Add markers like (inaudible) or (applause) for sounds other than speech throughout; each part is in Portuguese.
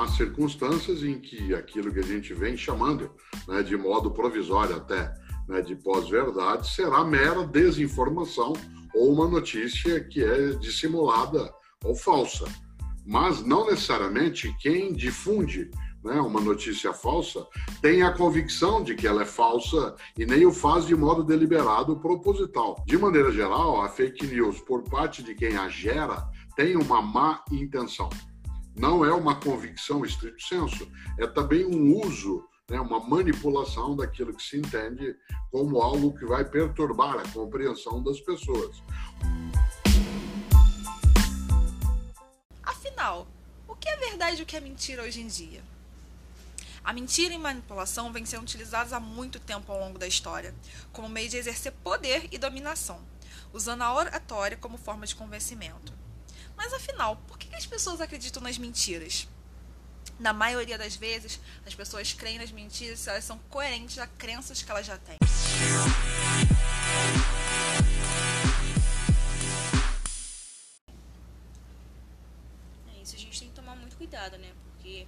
há circunstâncias em que aquilo que a gente vem chamando, né, de modo provisório até, né, de pós-verdade, será mera desinformação ou uma notícia que é dissimulada ou falsa. Mas não necessariamente quem difunde né, uma notícia falsa tem a convicção de que ela é falsa e nem o faz de modo deliberado proposital. De maneira geral, a fake news, por parte de quem a gera, tem uma má intenção. Não é uma convicção estrito senso, é também um uso né, uma manipulação daquilo que se entende como algo que vai perturbar a compreensão das pessoas. Afinal, o que é verdade e o que é mentira hoje em dia? A mentira e manipulação vêm sendo utilizadas há muito tempo ao longo da história, como meio de exercer poder e dominação, usando a oratória como forma de convencimento. Mas afinal, por que as pessoas acreditam nas mentiras? Na maioria das vezes, as pessoas creem nas mentiras se elas são coerentes a crenças que elas já têm. É isso, a gente tem que tomar muito cuidado, né? Porque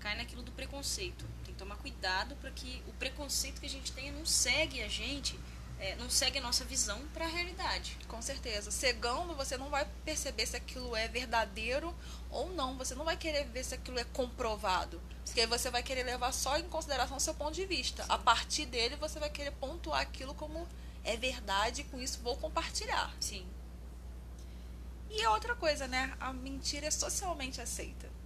cai naquilo do preconceito. Tem que tomar cuidado para que o preconceito que a gente tenha não segue a gente, é, não segue a nossa visão para a realidade. Com certeza. Cegando, você não vai perceber se aquilo é verdadeiro ou não. Você não vai querer ver se aquilo é comprovado. Porque aí você vai querer levar só em consideração o seu ponto de vista. Sim. A partir dele, você vai querer pontuar aquilo como é verdade e com isso vou compartilhar. Sim. E outra coisa, né? A mentira é socialmente aceita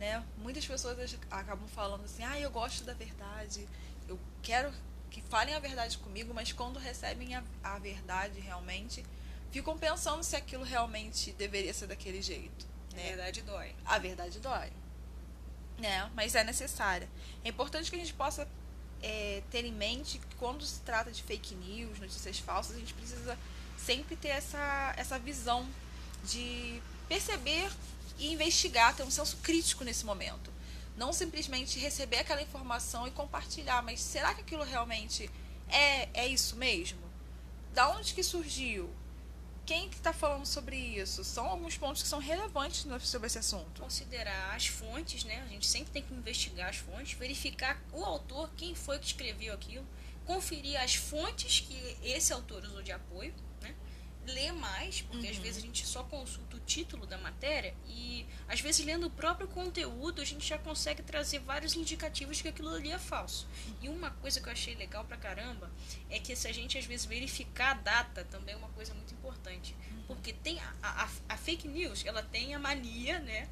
né? Muitas pessoas acabam falando assim: "Ah, eu gosto da verdade. Eu quero que falem a verdade comigo", mas quando recebem a, a verdade realmente, ficam pensando se aquilo realmente deveria ser daquele jeito. Né? A verdade dói. A verdade dói. Né? Mas é necessária. É importante que a gente possa é, ter em mente que quando se trata de fake news, notícias falsas, a gente precisa sempre ter essa, essa visão de perceber e investigar, ter um senso crítico nesse momento. Não simplesmente receber aquela informação e compartilhar, mas será que aquilo realmente é, é isso mesmo? Da onde que surgiu? Quem que está falando sobre isso? São alguns pontos que são relevantes sobre esse assunto. Considerar as fontes, né? A gente sempre tem que investigar as fontes, verificar o autor, quem foi que escreveu aquilo, conferir as fontes que esse autor usou de apoio, ler mais, porque uhum. às vezes a gente só consulta o título da matéria e às vezes lendo o próprio conteúdo a gente já consegue trazer vários indicativos de que aquilo ali é falso. E uma coisa que eu achei legal pra caramba é que se a gente às vezes verificar a data também é uma coisa muito importante. Uhum. Porque tem a, a, a, fake news, ela tem a mania, né,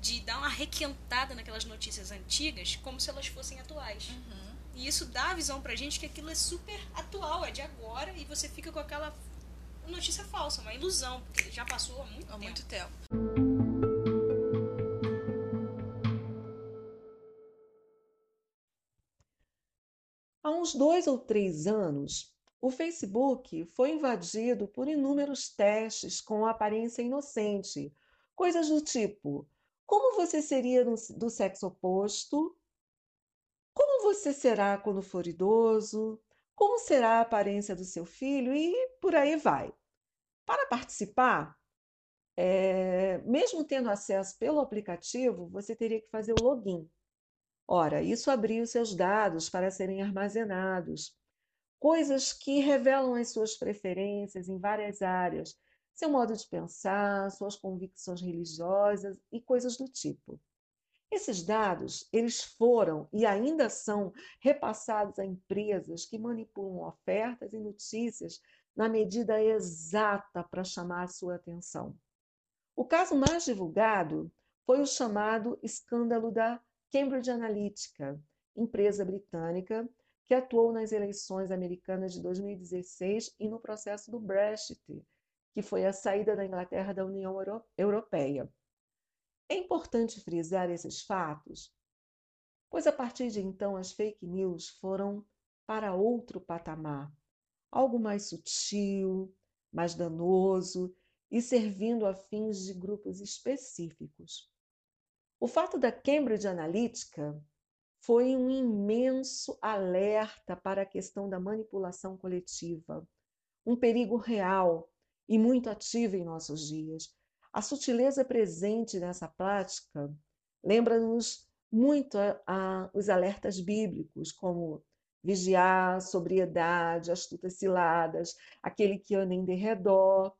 de dar uma requentada naquelas notícias antigas como se elas fossem atuais. Uhum. E isso dá a visão pra gente que aquilo é super atual, é de agora, e você fica com aquela notícia falsa, uma ilusão, porque já passou há muito há tempo. Muito tempo. Há uns dois ou três anos, o Facebook foi invadido por inúmeros testes com aparência inocente, coisas do tipo: como você seria do sexo oposto? Como você será quando for idoso? Como será a aparência do seu filho? E por aí vai. Para participar, é, mesmo tendo acesso pelo aplicativo, você teria que fazer o login. Ora, isso abria os seus dados para serem armazenados, coisas que revelam as suas preferências em várias áreas, seu modo de pensar, suas convicções religiosas e coisas do tipo. Esses dados, eles foram e ainda são repassados a empresas que manipulam ofertas e notícias na medida exata para chamar sua atenção. O caso mais divulgado foi o chamado escândalo da Cambridge Analytica, empresa britânica que atuou nas eleições americanas de 2016 e no processo do Brexit, que foi a saída da Inglaterra da União Europeia. É importante frisar esses fatos, pois a partir de então as fake news foram para outro patamar algo mais sutil, mais danoso e servindo a fins de grupos específicos. O fato da Cambridge Analytica foi um imenso alerta para a questão da manipulação coletiva, um perigo real e muito ativo em nossos dias. A sutileza presente nessa prática lembra-nos muito a, a, os alertas bíblicos, como vigiar, sobriedade, astutas ciladas, aquele que anda em derredor.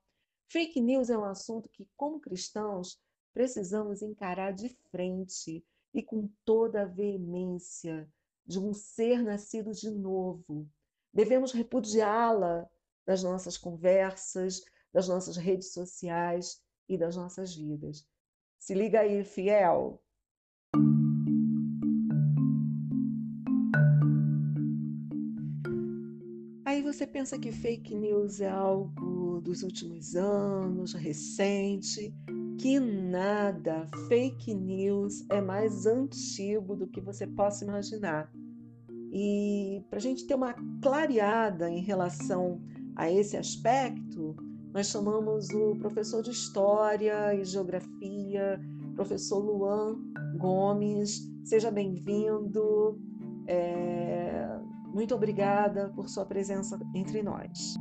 Fake news é um assunto que, como cristãos, precisamos encarar de frente e com toda a veemência de um ser nascido de novo. Devemos repudiá-la das nossas conversas, das nossas redes sociais e das nossas vidas. Se liga aí, fiel! Aí você pensa que fake news é algo dos últimos anos, recente. Que nada! Fake news é mais antigo do que você possa imaginar. E para a gente ter uma clareada em relação a esse aspecto, nós chamamos o professor de História e Geografia, professor Luan Gomes. Seja bem-vindo. É... Muito obrigada por sua presença entre nós.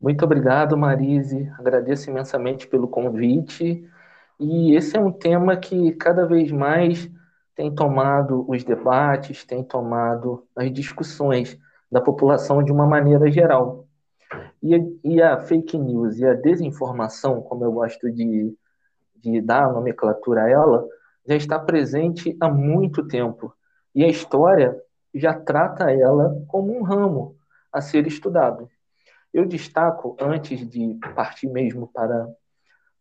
Muito obrigado, Marise. Agradeço imensamente pelo convite. E esse é um tema que cada vez mais tem tomado os debates, tem tomado as discussões da população de uma maneira geral. E, e a fake news e a desinformação, como eu gosto de, de dar a nomenclatura a ela, já está presente há muito tempo. E a história já trata ela como um ramo a ser estudado. Eu destaco, antes de partir mesmo para,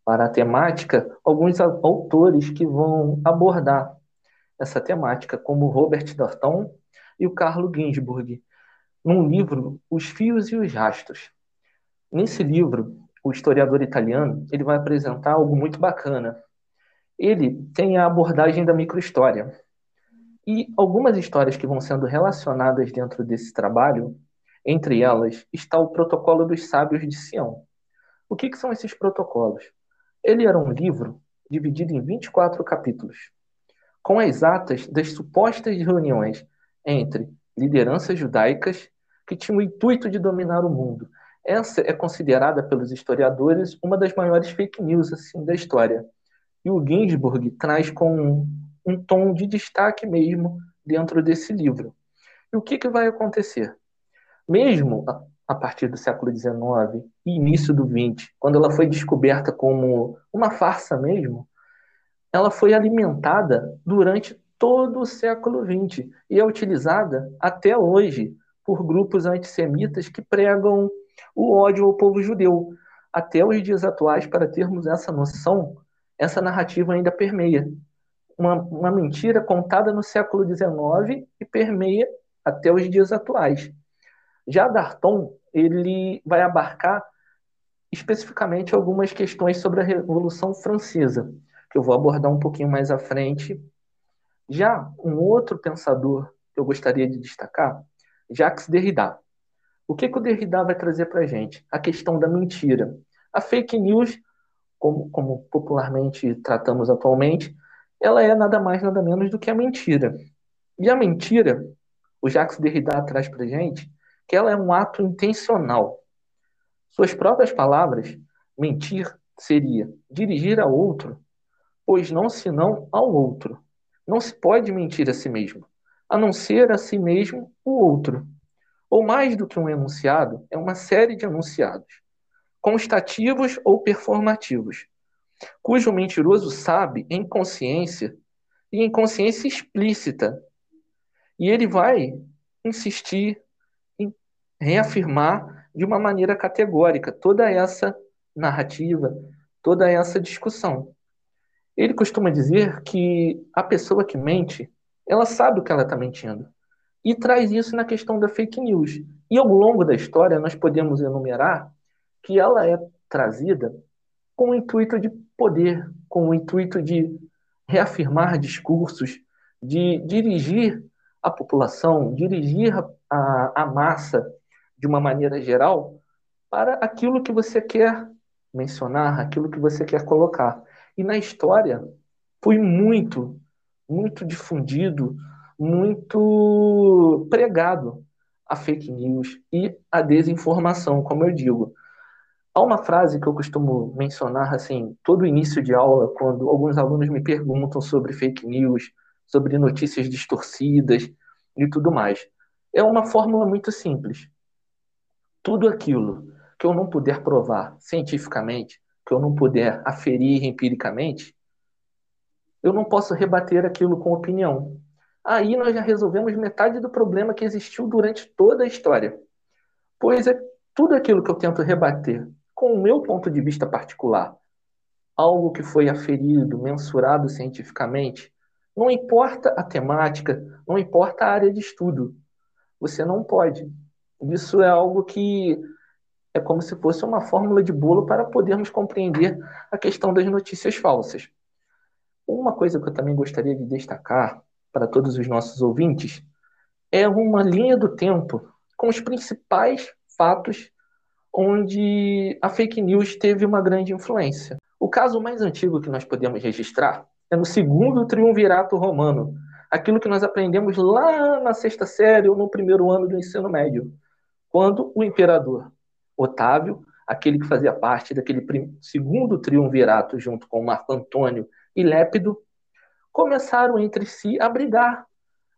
para a temática, alguns autores que vão abordar essa temática, como Robert Dorton e o Carlo Ginzburg, num livro Os Fios e os Rastros. Nesse livro, o historiador italiano ele vai apresentar algo muito bacana. Ele tem a abordagem da microhistória. E algumas histórias que vão sendo relacionadas dentro desse trabalho, entre elas está o Protocolo dos Sábios de Sião. O que, que são esses protocolos? Ele era um livro dividido em 24 capítulos com as atas das supostas reuniões entre lideranças judaicas que tinham o intuito de dominar o mundo. Essa é considerada pelos historiadores uma das maiores fake news assim da história. E o Ginsburg traz com um, tom de destaque mesmo dentro desse livro. E o que, que vai acontecer? Mesmo a, a partir do século XIX e início do XX, quando ela foi descoberta como uma farsa mesmo, ela foi alimentada durante todo o século XX e é utilizada até hoje por grupos antissemitas que pregam o ódio ao povo judeu. Até os dias atuais, para termos essa noção, essa narrativa ainda permeia. Uma, uma mentira contada no século XIX e permeia até os dias atuais. Já Darton, ele vai abarcar especificamente algumas questões sobre a Revolução Francesa que eu vou abordar um pouquinho mais à frente. Já um outro pensador que eu gostaria de destacar, Jacques Derrida. O que, que o Derrida vai trazer para a gente? A questão da mentira. A fake news, como, como popularmente tratamos atualmente, ela é nada mais, nada menos do que a mentira. E a mentira, o Jacques Derrida traz para gente, que ela é um ato intencional. Suas próprias palavras, mentir seria dirigir a outro pois não senão ao outro. Não se pode mentir a si mesmo, a não ser a si mesmo o outro. Ou mais do que um enunciado, é uma série de enunciados, constativos ou performativos, cujo mentiroso sabe em consciência e em consciência explícita. E ele vai insistir em reafirmar de uma maneira categórica toda essa narrativa, toda essa discussão. Ele costuma dizer que a pessoa que mente, ela sabe o que ela está mentindo. E traz isso na questão da fake news. E ao longo da história, nós podemos enumerar que ela é trazida com o intuito de poder, com o intuito de reafirmar discursos, de dirigir a população, dirigir a, a massa de uma maneira geral para aquilo que você quer mencionar, aquilo que você quer colocar. E na história foi muito, muito difundido, muito pregado a fake news e a desinformação, como eu digo. Há uma frase que eu costumo mencionar assim, todo início de aula, quando alguns alunos me perguntam sobre fake news, sobre notícias distorcidas e tudo mais. É uma fórmula muito simples. Tudo aquilo que eu não puder provar cientificamente, que eu não puder aferir empiricamente, eu não posso rebater aquilo com opinião. Aí nós já resolvemos metade do problema que existiu durante toda a história. Pois é tudo aquilo que eu tento rebater com o meu ponto de vista particular, algo que foi aferido, mensurado cientificamente, não importa a temática, não importa a área de estudo, você não pode. Isso é algo que é como se fosse uma fórmula de bolo para podermos compreender a questão das notícias falsas. Uma coisa que eu também gostaria de destacar para todos os nossos ouvintes é uma linha do tempo com os principais fatos onde a fake news teve uma grande influência. O caso mais antigo que nós podemos registrar é no segundo triunvirato romano, aquilo que nós aprendemos lá na sexta série ou no primeiro ano do ensino médio, quando o imperador Otávio, aquele que fazia parte daquele segundo triunvirato junto com Marco Antônio e Lépido, começaram entre si a brigar,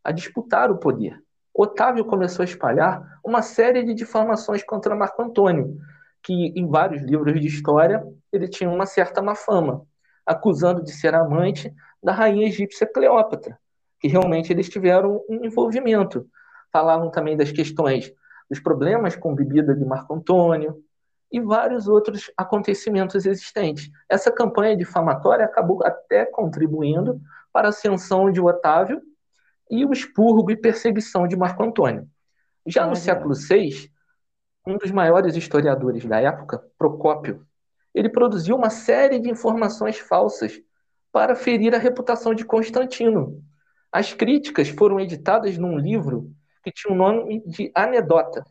a disputar o poder. Otávio começou a espalhar uma série de difamações contra Marco Antônio, que em vários livros de história ele tinha uma certa má fama, acusando de ser amante da rainha egípcia Cleópatra, que realmente eles tiveram um envolvimento. Falavam também das questões dos problemas com bebida de Marco Antônio e vários outros acontecimentos existentes. Essa campanha difamatória acabou até contribuindo para a ascensão de Otávio e o expurgo e perseguição de Marco Antônio. Já no século VI, um dos maiores historiadores da época, Procópio, ele produziu uma série de informações falsas para ferir a reputação de Constantino. As críticas foram editadas num livro que tinha o nome de Anedota,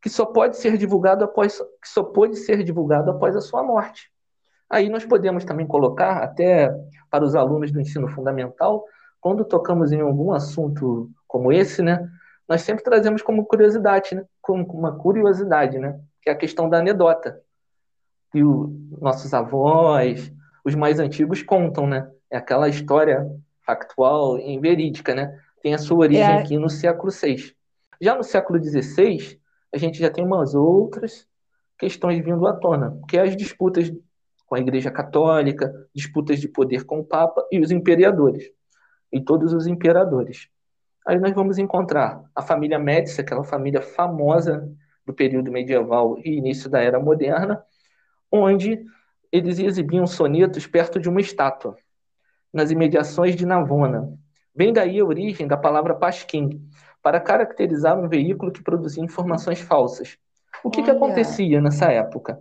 que só pode ser divulgado após que só pode ser divulgado após a sua morte. Aí nós podemos também colocar até para os alunos do ensino fundamental quando tocamos em algum assunto como esse, né, nós sempre trazemos como curiosidade, né, como uma curiosidade, né, que é a questão da anedota. Que os nossos avós, os mais antigos contam, né? É aquela história factual e verídica, né? Tem a sua origem é... aqui no século VI. Já no século XVI, a gente já tem umas outras questões vindo à tona, que é as disputas com a Igreja Católica, disputas de poder com o Papa e os imperadores e todos os imperadores. Aí nós vamos encontrar a família Médici, aquela família famosa do período medieval e início da era moderna, onde eles exibiam sonetos perto de uma estátua, nas imediações de Navona. Vem daí a origem da palavra pasquim, para caracterizar um veículo que produzia informações falsas. O que, que acontecia nessa época?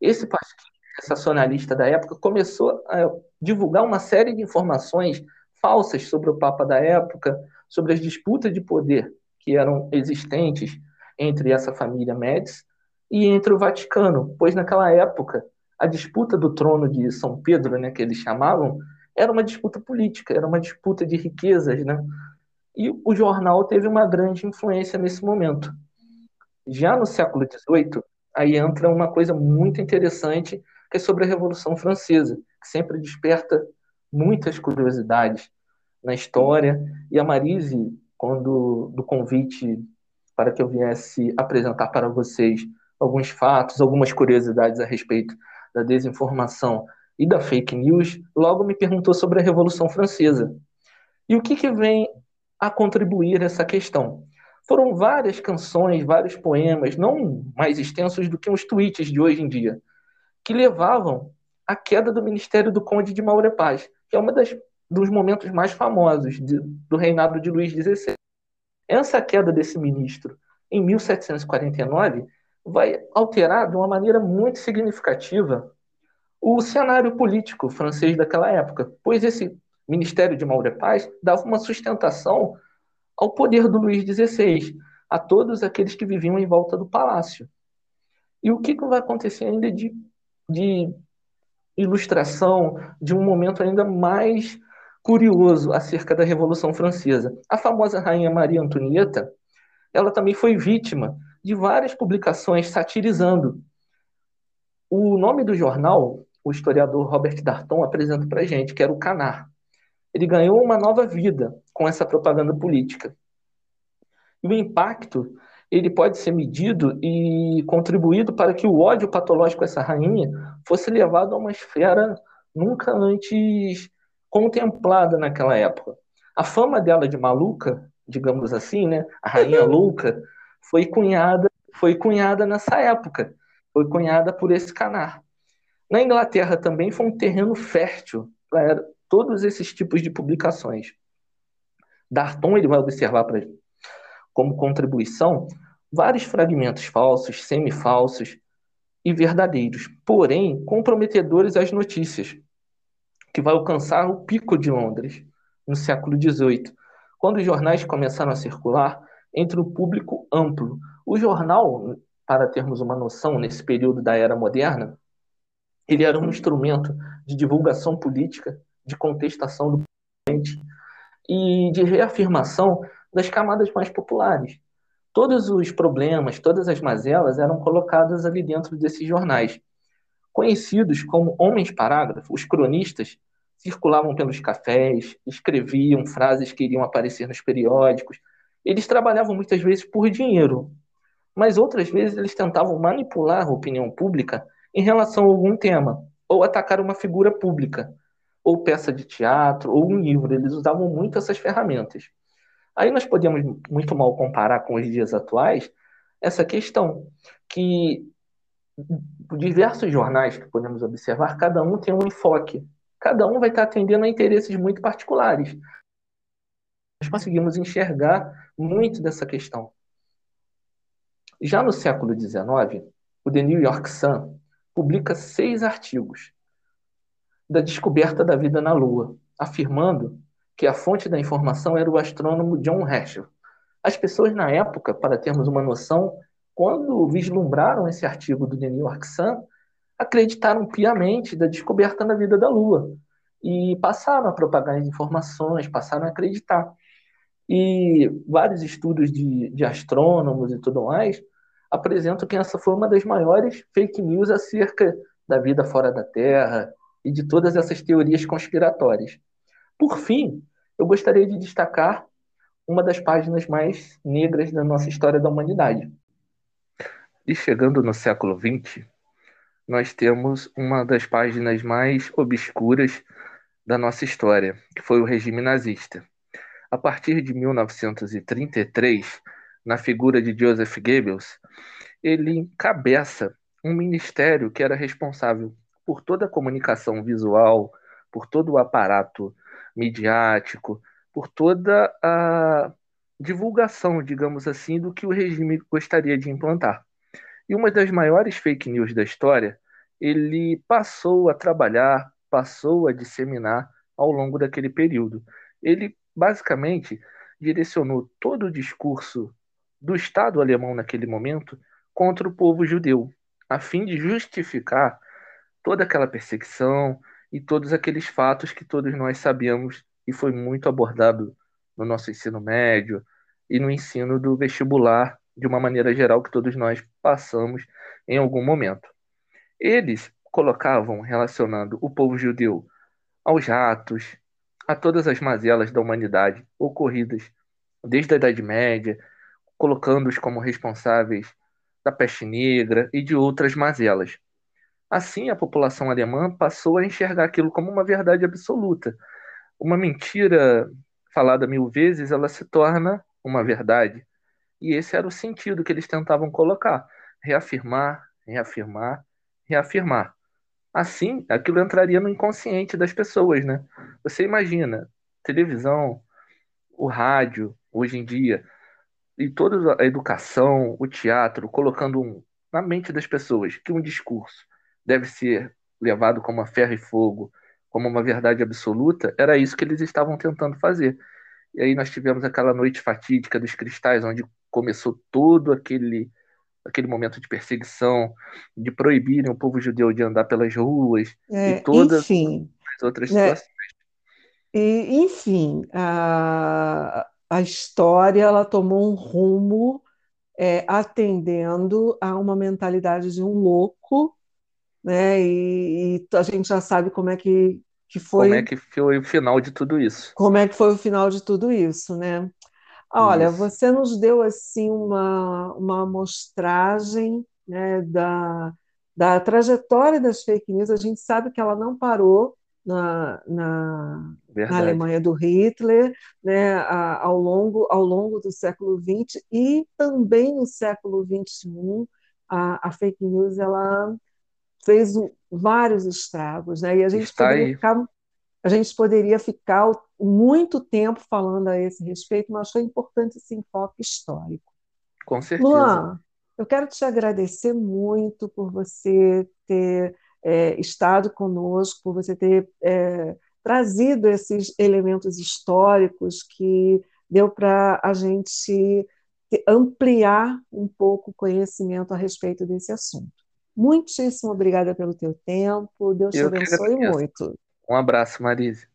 Esse pasquim, sensacionalista da época, começou a divulgar uma série de informações falsas sobre o Papa da época, sobre as disputas de poder que eram existentes entre essa família Médici e entre o Vaticano, pois naquela época a disputa do trono de São Pedro, né, que eles chamavam, era uma disputa política, era uma disputa de riquezas, né? E o jornal teve uma grande influência nesse momento. Já no século XVIII, aí entra uma coisa muito interessante, que é sobre a Revolução Francesa, que sempre desperta muitas curiosidades na história. E a Marise, quando do convite para que eu viesse apresentar para vocês alguns fatos, algumas curiosidades a respeito da desinformação e da fake news, logo me perguntou sobre a Revolução Francesa. E o que, que vem a contribuir essa questão? Foram várias canções, vários poemas, não mais extensos do que os tweets de hoje em dia, que levavam à queda do ministério do Conde de Maurepas, que é das dos momentos mais famosos de, do reinado de Luís XVI. Essa queda desse ministro em 1749 vai alterar de uma maneira muito significativa o cenário político francês daquela época, pois esse ministério de Maurepas dava uma sustentação ao poder do Luís XVI, a todos aqueles que viviam em volta do palácio. E o que, que vai acontecer ainda de, de ilustração de um momento ainda mais curioso acerca da Revolução Francesa. A famosa rainha Maria Antonieta, ela também foi vítima de várias publicações satirizando O nome do jornal, o historiador Robert Darton apresenta para gente, que era o Canar. Ele ganhou uma nova vida com essa propaganda política. E o impacto ele pode ser medido e contribuído para que o ódio patológico a essa rainha fosse levado a uma esfera nunca antes contemplada naquela época. A fama dela de maluca, digamos assim, né, a rainha (laughs) louca, foi cunhada, foi cunhada nessa época, foi cunhada por esse canar. Na Inglaterra também foi um terreno fértil todos esses tipos de publicações. Darton ele vai observar como contribuição vários fragmentos falsos, semifalsos e verdadeiros, porém comprometedores às notícias, que vai alcançar o pico de Londres no século XVIII, quando os jornais começaram a circular entre o público amplo. O jornal, para termos uma noção, nesse período da era moderna, ele era um instrumento de divulgação política, de contestação do presidente e de reafirmação das camadas mais populares. Todos os problemas, todas as mazelas eram colocadas ali dentro desses jornais. Conhecidos como homens parágrafos, os cronistas circulavam pelos cafés, escreviam frases que iriam aparecer nos periódicos. Eles trabalhavam muitas vezes por dinheiro, mas outras vezes eles tentavam manipular a opinião pública em relação a algum tema, ou atacar uma figura pública, ou peça de teatro, ou um livro. Eles usavam muito essas ferramentas. Aí nós podemos muito mal comparar com os dias atuais essa questão que diversos jornais que podemos observar, cada um tem um enfoque, cada um vai estar atendendo a interesses muito particulares. Nós conseguimos enxergar muito dessa questão. Já no século XIX, o The New York Sun publica seis artigos da descoberta da vida na Lua, afirmando que a fonte da informação era o astrônomo John Herschel. As pessoas na época, para termos uma noção, quando vislumbraram esse artigo do The New York Sun, acreditaram piamente da descoberta da vida da Lua e passaram a propagar as informações, passaram a acreditar. E vários estudos de, de astrônomos e tudo mais apresentam que essa foi uma das maiores fake news acerca da vida fora da Terra e de todas essas teorias conspiratórias. Por fim, eu gostaria de destacar uma das páginas mais negras da nossa história da humanidade. E chegando no século XX, nós temos uma das páginas mais obscuras da nossa história, que foi o regime nazista. A partir de 1933, na figura de Joseph Goebbels, ele encabeça um ministério que era responsável por toda a comunicação visual, por todo o aparato midiático, por toda a divulgação, digamos assim, do que o regime gostaria de implantar. E uma das maiores fake news da história, ele passou a trabalhar, passou a disseminar ao longo daquele período. Ele basicamente direcionou todo o discurso do Estado alemão naquele momento contra o povo judeu, a fim de justificar toda aquela perseguição, e todos aqueles fatos que todos nós sabemos e foi muito abordado no nosso ensino médio e no ensino do vestibular, de uma maneira geral, que todos nós passamos em algum momento. Eles colocavam, relacionando o povo judeu aos ratos, a todas as mazelas da humanidade ocorridas desde a Idade Média, colocando-os como responsáveis da peste negra e de outras mazelas. Assim, a população alemã passou a enxergar aquilo como uma verdade absoluta. Uma mentira falada mil vezes, ela se torna uma verdade. E esse era o sentido que eles tentavam colocar: reafirmar, reafirmar, reafirmar. Assim, aquilo entraria no inconsciente das pessoas, né? Você imagina, televisão, o rádio, hoje em dia, e toda a educação, o teatro, colocando um, na mente das pessoas que um discurso deve ser levado como a ferro e fogo, como uma verdade absoluta, era isso que eles estavam tentando fazer. E aí nós tivemos aquela noite fatídica dos cristais, onde começou todo aquele aquele momento de perseguição, de proibirem o povo judeu de andar pelas ruas é, e todas enfim, as outras né, situações. E, enfim, a, a história ela tomou um rumo é, atendendo a uma mentalidade de um louco né? E, e, a gente já sabe como é que, que foi. Como é que foi o final de tudo isso? Como é que foi o final de tudo isso, né? Olha, isso. você nos deu assim uma, uma amostragem né, da, da trajetória das fake news. A gente sabe que ela não parou na, na, na Alemanha do Hitler, né, a, ao, longo, ao longo do século XX e também no século XXI, a, a fake news ela fez vários estragos, né? E a gente Está poderia aí. ficar a gente poderia ficar muito tempo falando a esse respeito, mas foi importante esse enfoque histórico. Com certeza. Luan, eu quero te agradecer muito por você ter é, estado conosco, por você ter é, trazido esses elementos históricos que deu para a gente ampliar um pouco o conhecimento a respeito desse assunto. Muitíssimo obrigada pelo teu tempo, Deus Eu te abençoe muito. Um abraço, Marise.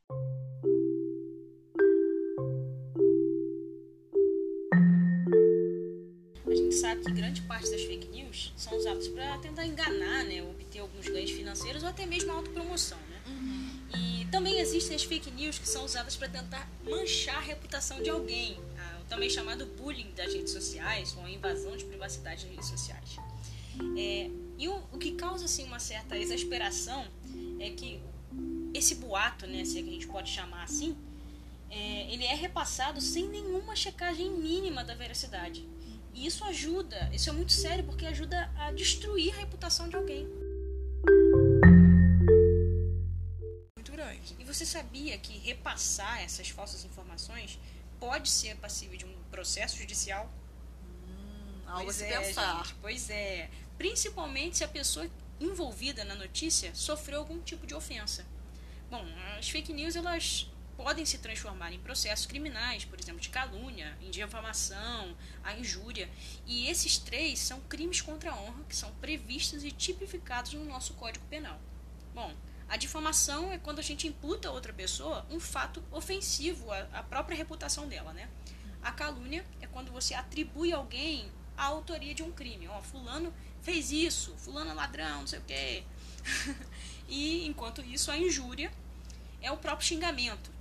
A gente sabe que grande parte das fake news são usadas para tentar enganar, né, obter alguns ganhos financeiros ou até mesmo autopromoção, né? Uhum. E também existem as fake news que são usadas para tentar manchar a reputação de alguém, o também chamado bullying das redes sociais ou a invasão de privacidade das redes sociais. É, e o, o, que causa assim uma certa exasperação é que esse boato, né, se a gente pode chamar assim, é, ele é repassado sem nenhuma checagem mínima da veracidade. E isso ajuda, isso é muito sério porque ajuda a destruir a reputação de alguém. Muito grande. E você sabia que repassar essas falsas informações pode ser passível de um processo judicial? Hum, algo pois a se é, pensar. Gente, pois é. Principalmente se a pessoa envolvida na notícia sofreu algum tipo de ofensa. Bom, as fake news elas podem se transformar em processos criminais, por exemplo, de calúnia, em difamação, a injúria. E esses três são crimes contra a honra que são previstos e tipificados no nosso Código Penal. Bom, a difamação é quando a gente imputa a outra pessoa um fato ofensivo à, própria reputação dela, né? A calúnia é quando você atribui a alguém a autoria de um crime. Ó, fulano fez isso, fulano é ladrão, não sei o quê. (laughs) e enquanto isso, a injúria é o próprio xingamento.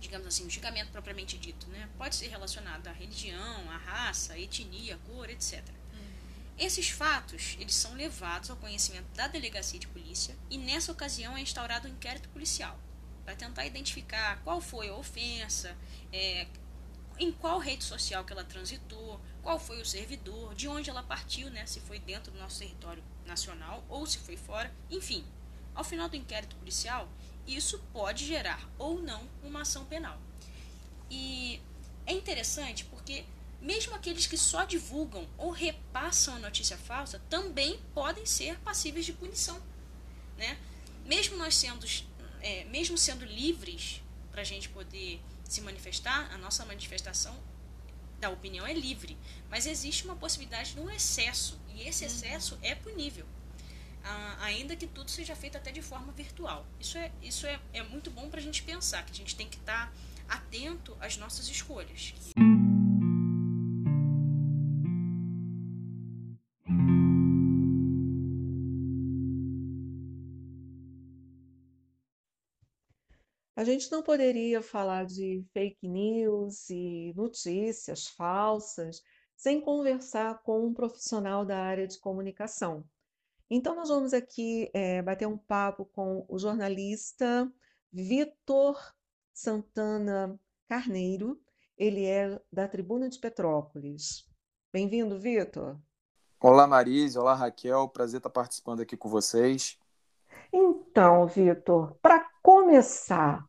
Digamos assim, o xingamento propriamente dito, né? Pode ser relacionado à religião, à raça, à etnia, à cor, etc. Esses fatos, eles são levados ao conhecimento da delegacia de polícia e nessa ocasião é instaurado um inquérito policial para tentar identificar qual foi a ofensa, é, em qual rede social que ela transitou, qual foi o servidor, de onde ela partiu, né, se foi dentro do nosso território nacional ou se foi fora, enfim. Ao final do inquérito policial, isso pode gerar ou não uma ação penal. E é interessante porque mesmo aqueles que só divulgam ou repassam a notícia falsa também podem ser passíveis de punição, né? Mesmo nós sendo, é, mesmo sendo livres para a gente poder se manifestar, a nossa manifestação da opinião é livre, mas existe uma possibilidade de um excesso e esse excesso é punível ainda que tudo seja feito até de forma virtual. Isso é, isso é, é muito bom para a gente pensar, que a gente tem que estar tá atento às nossas escolhas. A gente não poderia falar de fake news e notícias falsas sem conversar com um profissional da área de comunicação. Então, nós vamos aqui é, bater um papo com o jornalista Vitor Santana Carneiro. Ele é da Tribuna de Petrópolis. Bem-vindo, Vitor. Olá, Marise. Olá, Raquel. Prazer estar participando aqui com vocês. Então, Vitor, para começar,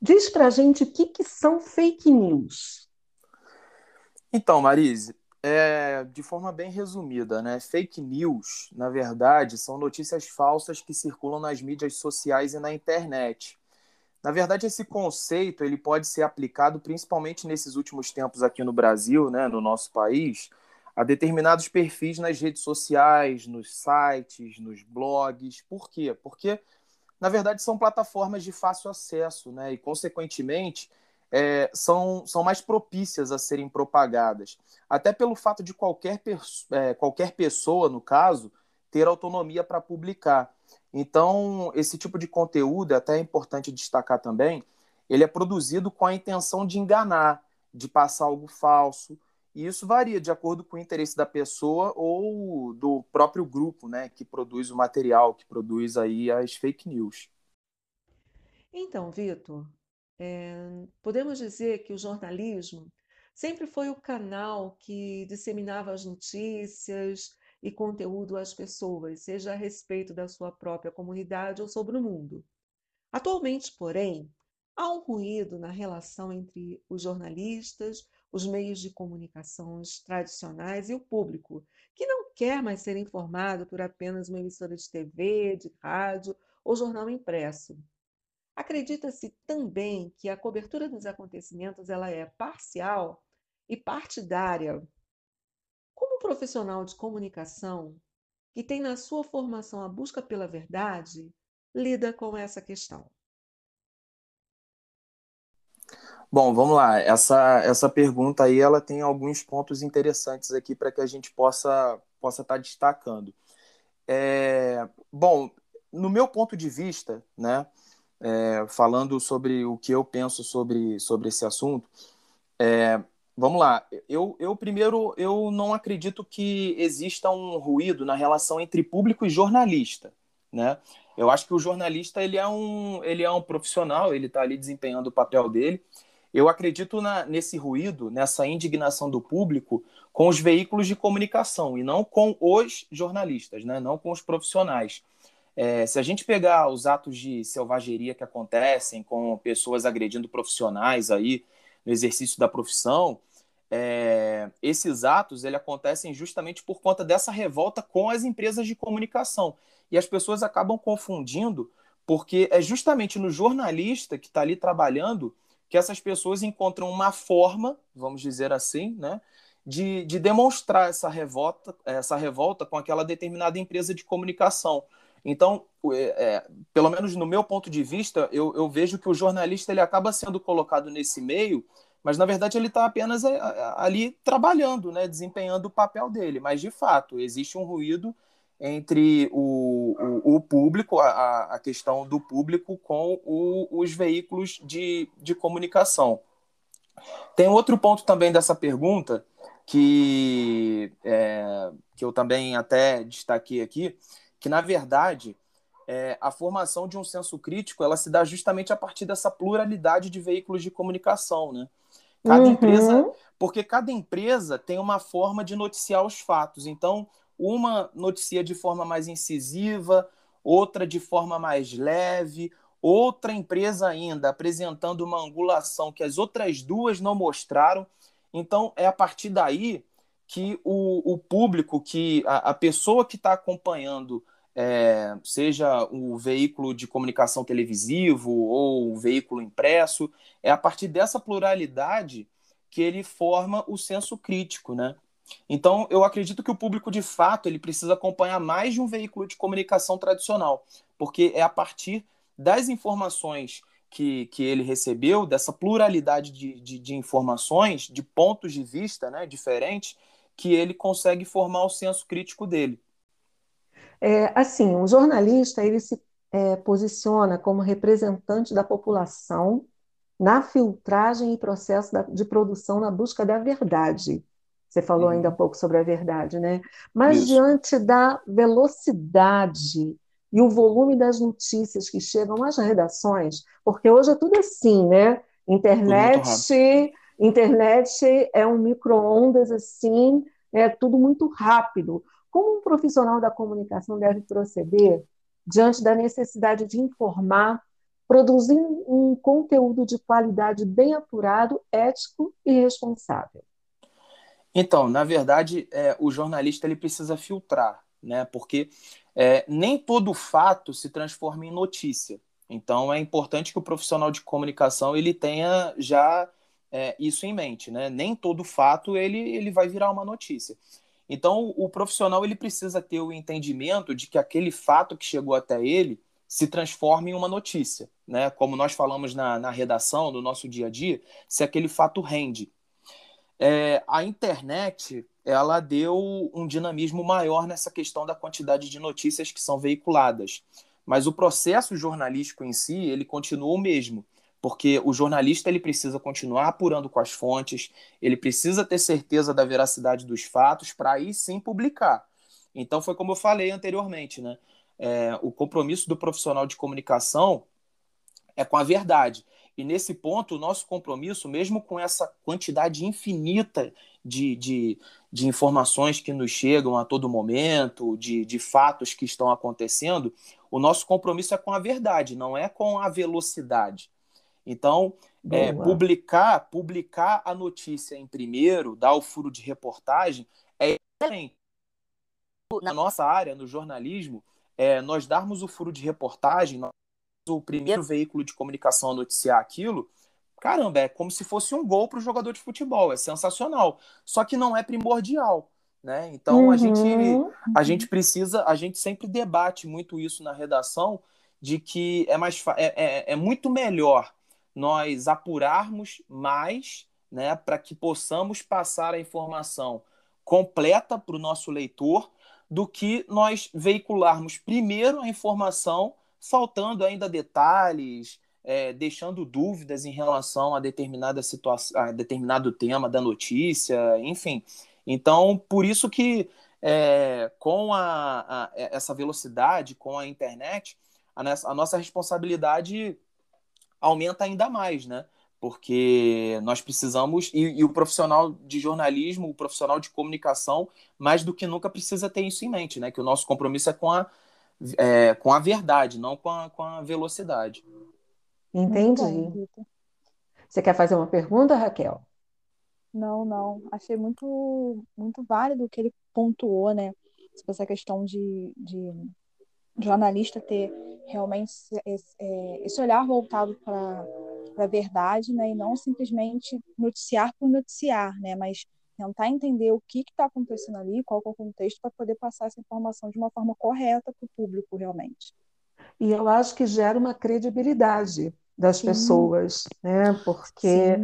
diz para a gente o que, que são fake news. Então, Marise, é, de forma bem resumida, né? Fake news, na verdade, são notícias falsas que circulam nas mídias sociais e na internet. Na verdade, esse conceito ele pode ser aplicado principalmente nesses últimos tempos aqui no Brasil, né, no nosso país, a determinados perfis nas redes sociais, nos sites, nos blogs. Por quê? Porque, na verdade, são plataformas de fácil acesso, né? E, consequentemente, é, são, são mais propícias a serem propagadas. Até pelo fato de qualquer, é, qualquer pessoa, no caso, ter autonomia para publicar. Então, esse tipo de conteúdo, é até importante destacar também, ele é produzido com a intenção de enganar, de passar algo falso, e isso varia de acordo com o interesse da pessoa ou do próprio grupo, né, que produz o material, que produz aí as fake news. Então, Vitor, é, podemos dizer que o jornalismo sempre foi o canal que disseminava as notícias e conteúdo às pessoas, seja a respeito da sua própria comunidade ou sobre o mundo. Atualmente, porém, há um ruído na relação entre os jornalistas, os meios de comunicações tradicionais e o público, que não quer mais ser informado por apenas uma emissora de TV, de rádio ou jornal impresso. Acredita-se também que a cobertura dos acontecimentos ela é parcial e partidária. Como profissional de comunicação que tem na sua formação a busca pela verdade, lida com essa questão? Bom, vamos lá. Essa, essa pergunta aí ela tem alguns pontos interessantes aqui para que a gente possa possa estar tá destacando. É, bom, no meu ponto de vista, né, é, falando sobre o que eu penso sobre, sobre esse assunto, é, vamos lá. Eu, eu primeiro eu não acredito que exista um ruído na relação entre público e jornalista, né? Eu acho que o jornalista ele é um ele é um profissional, ele está ali desempenhando o papel dele. Eu acredito na, nesse ruído, nessa indignação do público com os veículos de comunicação e não com os jornalistas, né? Não com os profissionais. É, se a gente pegar os atos de selvageria que acontecem com pessoas agredindo profissionais aí no exercício da profissão, é, esses atos ele acontecem justamente por conta dessa revolta com as empresas de comunicação. E as pessoas acabam confundindo, porque é justamente no jornalista que está ali trabalhando que essas pessoas encontram uma forma, vamos dizer assim, né, de, de demonstrar essa revolta, essa revolta com aquela determinada empresa de comunicação. Então, é, é, pelo menos no meu ponto de vista, eu, eu, vejo que o jornalista ele acaba sendo colocado nesse meio, mas na verdade ele está apenas é, ali trabalhando, né, desempenhando o papel dele. Mas de fato existe um ruído entre o, o, o público, a, a, questão do público com o, os veículos de, de comunicação. Tem outro ponto também dessa pergunta que, é, que eu também até destaquei aqui, que na verdade é, a formação de um senso crítico ela se dá justamente a partir dessa pluralidade de veículos de comunicação, né? Cada uhum. empresa, porque cada empresa tem uma forma de noticiar os fatos. Então, uma noticia de forma mais incisiva, outra de forma mais leve, outra empresa ainda apresentando uma angulação que as outras duas não mostraram. Então, é a partir daí que o, o público, que a, a pessoa que está acompanhando, é, seja o veículo de comunicação televisivo ou o veículo impresso, é a partir dessa pluralidade que ele forma o senso crítico, né? Então, eu acredito que o público, de fato, ele precisa acompanhar mais de um veículo de comunicação tradicional, porque é a partir das informações que, que ele recebeu, dessa pluralidade de, de, de informações, de pontos de vista né, diferentes, que ele consegue formar o senso crítico dele. É, assim, o jornalista ele se é, posiciona como representante da população na filtragem e processo da, de produção na busca da verdade. Você falou uhum. ainda há pouco sobre a verdade, né? Mas Isso. diante da velocidade e o volume das notícias que chegam às redações, porque hoje é tudo assim, né? Internet, internet é um micro-ondas assim, é tudo muito rápido. Como um profissional da comunicação deve proceder diante da necessidade de informar, produzindo um conteúdo de qualidade bem apurado, ético e responsável? Então, na verdade, é, o jornalista ele precisa filtrar, né? Porque é, nem todo fato se transforma em notícia. Então, é importante que o profissional de comunicação ele tenha já é, isso em mente, né? Nem todo fato ele, ele vai virar uma notícia. Então, o profissional ele precisa ter o entendimento de que aquele fato que chegou até ele se transforme em uma notícia, né? Como nós falamos na, na redação, no nosso dia a dia, se aquele fato rende. É, a internet ela deu um dinamismo maior nessa questão da quantidade de notícias que são veiculadas. Mas o processo jornalístico em si, ele continua o mesmo, porque o jornalista ele precisa continuar apurando com as fontes, ele precisa ter certeza da veracidade dos fatos para aí sim publicar. Então foi como eu falei anteriormente, né? É, o compromisso do profissional de comunicação é com a verdade. E nesse ponto, o nosso compromisso, mesmo com essa quantidade infinita de, de, de informações que nos chegam a todo momento, de, de fatos que estão acontecendo, o nosso compromisso é com a verdade, não é com a velocidade. Então, é, publicar, publicar a notícia em primeiro, dar o furo de reportagem, é excelente. Na nossa área, no jornalismo, é, nós darmos o furo de reportagem, o primeiro veículo de comunicação a noticiar aquilo, caramba, é como se fosse um gol para o jogador de futebol, é sensacional. Só que não é primordial. Né? Então uhum. a gente a gente precisa, a gente sempre debate muito isso na redação de que é mais é, é, é muito melhor nós apurarmos mais, né, para que possamos passar a informação completa para o nosso leitor, do que nós veicularmos primeiro a informação, faltando ainda detalhes, é, deixando dúvidas em relação a determinada situação, a determinado tema da notícia, enfim. Então, por isso que é, com a, a, essa velocidade, com a internet, a, a nossa responsabilidade aumenta ainda mais, né? Porque nós precisamos, e, e, o profissional de jornalismo, o profissional de comunicação, mais do que nunca precisa ter isso em mente, né? Que o nosso compromisso é com a, é, com a verdade, não com a, com a velocidade. Entendi. Você quer fazer uma pergunta, Raquel? Não, não. Achei muito, muito válido o que ele pontuou, né? Sobre essa questão de, de jornalista ter realmente esse, é, esse olhar voltado para a verdade, né? E não simplesmente noticiar por noticiar, né? Mas tentar entender o que está acontecendo ali, qual é o contexto, para poder passar essa informação de uma forma correta para o público, realmente. E eu acho que gera uma credibilidade das Sim. pessoas, né? Porque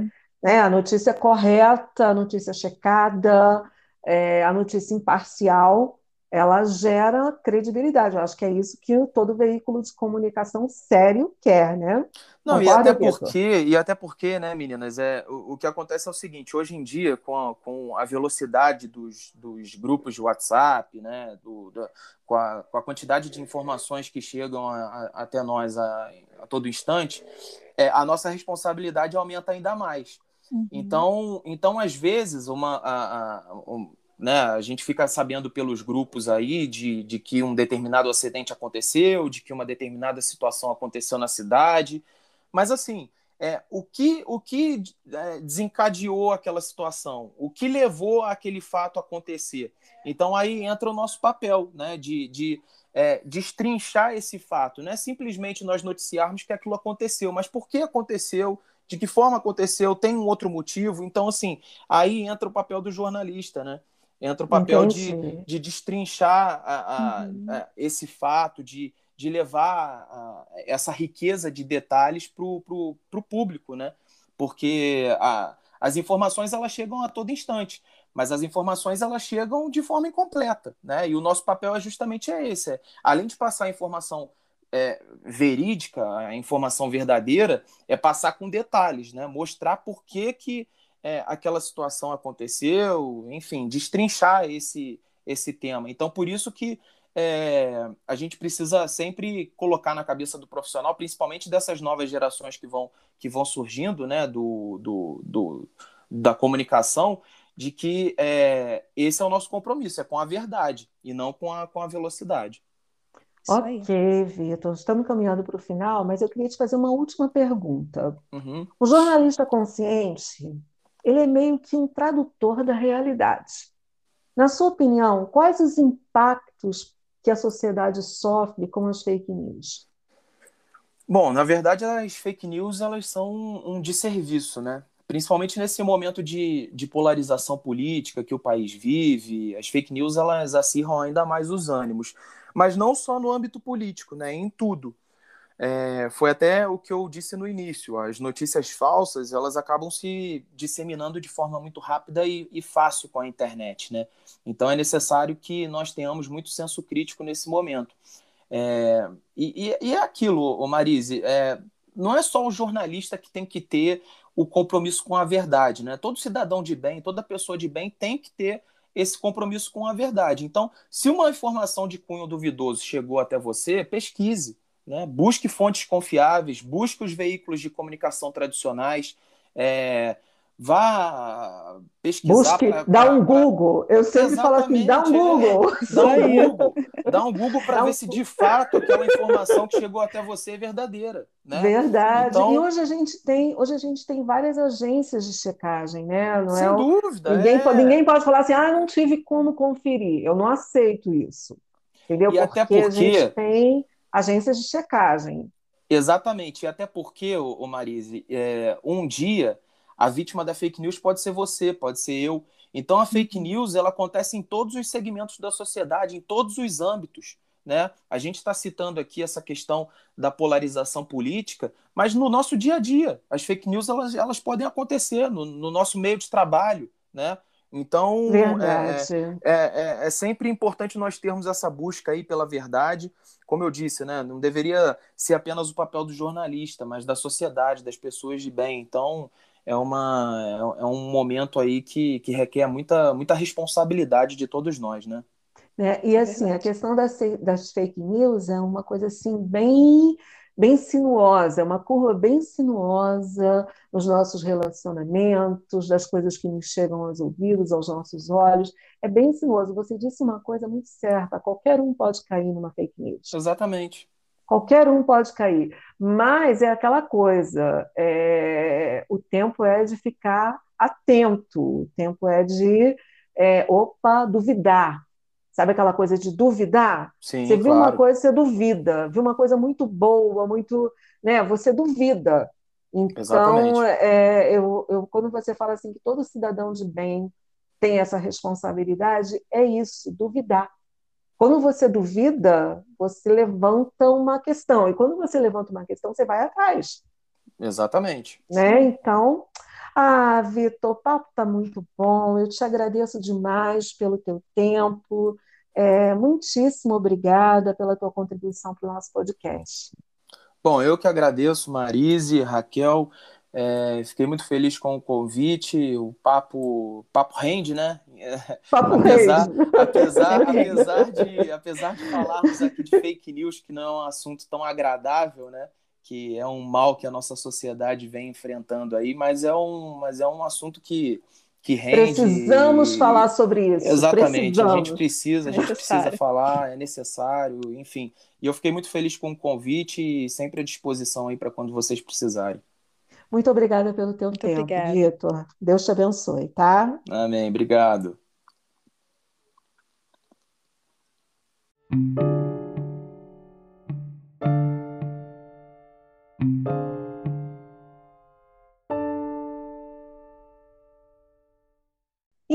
né, a notícia correta, a notícia checada, é, a notícia imparcial, ela gera credibilidade. Eu acho que é isso que todo veículo de comunicação sério quer, né? Não, e até porque, e até porque, né, meninas, é, o, o, que acontece é o seguinte, hoje em dia, com a, com a velocidade dos, dos grupos de WhatsApp, né, do, do com, a, com a quantidade de informações que chegam a, a, até nós a, todo instante, é, a nossa responsabilidade aumenta ainda mais. Uhum. Então, então, às vezes, uma, a, a, um, né, a gente fica sabendo pelos grupos aí de, de que um determinado acidente aconteceu, de que uma determinada situação aconteceu na cidade, mas assim, é, o que, o que é, desencadeou aquela situação? O que levou aquele fato a acontecer? Então aí entra o nosso papel, né, de, de é, destrinchar esse fato, não é simplesmente nós noticiarmos que aquilo aconteceu, mas por que aconteceu, de que forma aconteceu, tem um outro motivo. Então, assim, aí entra o papel do jornalista, né? Entra o papel de, de destrinchar a, a, uhum. a, esse fato, de, de levar essa riqueza de detalhes para o público, né? Porque as informações elas chegam a todo instante, mas as informações elas chegam de forma incompleta, né? E o nosso papel é justamente esse, é, além de passar a informação é, verídica, a informação verdadeira, é passar com detalhes, né? Mostrar por que, que é, aquela situação aconteceu, enfim, destrinchar esse, esse tema. Então, por isso que é, a gente precisa sempre colocar na cabeça do profissional, principalmente dessas novas gerações que vão, que vão surgindo, né, do, do, do da comunicação, de que é, esse é o nosso compromisso, é com a verdade e não com a, com a velocidade. Ok, Vitor, estamos caminhando para o final, mas eu queria te fazer uma última pergunta. Uhum. O jornalista consciente, ele é meio que um tradutor da realidade. Na sua opinião, quais os impactos que a sociedade sofre com as fake news? Bom, na verdade, as fake news elas são um desserviço, né? Principalmente nesse momento de, de polarização política que o país vive, as fake news elas acirram ainda mais os ânimos mas não só no âmbito político, né, em tudo. É, foi até o que eu disse no início. As notícias falsas elas acabam se disseminando de forma muito rápida e, e fácil com a internet, né? Então é necessário que nós tenhamos muito senso crítico nesse momento. É, e, e, é aquilo, Marise, é, não é só o jornalista que tem que ter o compromisso com a verdade, né? Todo cidadão de bem, toda pessoa de bem tem que ter esse compromisso com a verdade. Então, se uma informação de cunho duvidoso chegou até você, pesquise, né? busque fontes confiáveis, busque os veículos de comunicação tradicionais, é, vá pesquisar. Busque, pra, dá um Google. Eu sempre falo assim, dá um Google. É, dá, um (laughs) Google dá um Google para ver um... se de fato aquela informação que chegou até você é verdadeira. Né? Verdade. Então... E hoje a gente tem, hoje a gente tem várias agências de checagem, né? Não Sem é dúvida. Ninguém, é... ninguém pode falar assim, ah, não tive como conferir. Eu não aceito isso. Entendeu? E porque, até porque a gente tem agências de checagem. Exatamente. E até porque, o Marise, é, um dia a vítima da fake news pode ser você, pode ser eu. Então a fake uhum. news ela acontece em todos os segmentos da sociedade, em todos os âmbitos. Né? A gente está citando aqui essa questão da polarização política, mas no nosso dia a dia, as fake news elas, elas podem acontecer no, no nosso meio de trabalho, né? Então é, é, é, é, sempre importante nós termos essa busca aí pela verdade. Como eu disse, né? Não deveria ser apenas o papel do jornalista, mas da sociedade, das pessoas de bem. Então é, uma, é um momento aí que, que requer muita, muita responsabilidade de todos nós, né? É, e assim, a questão das, das fake news é uma coisa assim bem bem sinuosa, é uma curva bem sinuosa nos nossos relacionamentos, das coisas que nos chegam aos ouvidos, aos nossos olhos. É bem sinuoso. Você disse uma coisa muito certa: qualquer um pode cair numa fake news. Exatamente. Qualquer um pode cair, mas é aquela coisa, é, o tempo é de ficar atento, o tempo é de, é, opa, duvidar. Sabe aquela coisa de duvidar? Sim, você viu claro. uma coisa, você duvida. Viu uma coisa muito boa, muito, né? Você duvida. Então, é, eu, eu, quando você fala assim que todo cidadão de bem tem essa responsabilidade, é isso, duvidar. Quando você duvida, você levanta uma questão. E quando você levanta uma questão, você vai atrás. Exatamente. Né? Então, ah, Vitor, o papo está muito bom. Eu te agradeço demais pelo teu tempo. É, muitíssimo obrigada pela tua contribuição para o nosso podcast. Bom, eu que agradeço, Marise, Raquel. É, fiquei muito feliz com o convite. O papo, papo rende, né? (laughs) Papo apesar, rende. Apesar, (laughs) apesar, de, apesar de falarmos aqui de fake news, que não é um assunto tão agradável, né? Que é um mal que a nossa sociedade vem enfrentando aí, mas é um, mas é um assunto que, que rende. Precisamos falar sobre isso. Exatamente, Precisamos. a gente precisa, a gente é precisa falar, é necessário, enfim. E eu fiquei muito feliz com o convite e sempre à disposição aí para quando vocês precisarem. Muito obrigada pelo teu Muito tempo, obrigada. Vitor. Deus te abençoe, tá? Amém. Obrigado.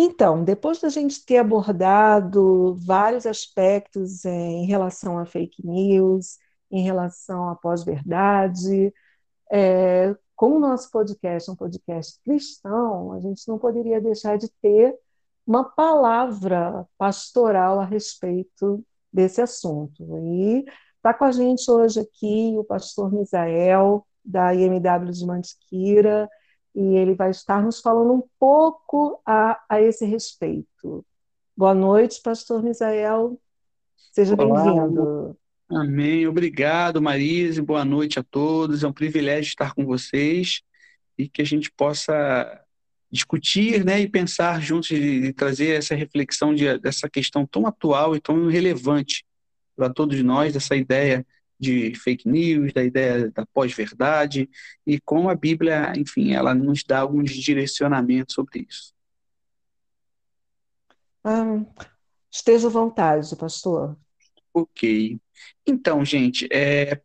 Então, depois da gente ter abordado vários aspectos é, em relação a fake news, em relação à pós-verdade, é, como o nosso podcast é um podcast cristão, a gente não poderia deixar de ter uma palavra pastoral a respeito desse assunto. E está com a gente hoje aqui o pastor Misael, da IMW de Mantiqueira, e ele vai estar nos falando um pouco a, a esse respeito. Boa noite, pastor Misael. Seja bem-vindo. Amém. Obrigado, Marise. Boa noite a todos. É um privilégio estar com vocês e que a gente possa discutir né, e pensar juntos e trazer essa reflexão de, dessa questão tão atual e tão relevante para todos nós, dessa ideia de fake news, da ideia da pós-verdade e como a Bíblia, enfim, ela nos dá alguns direcionamentos sobre isso. Ah, esteja à vontade, pastor. Ok. Então, gente, é,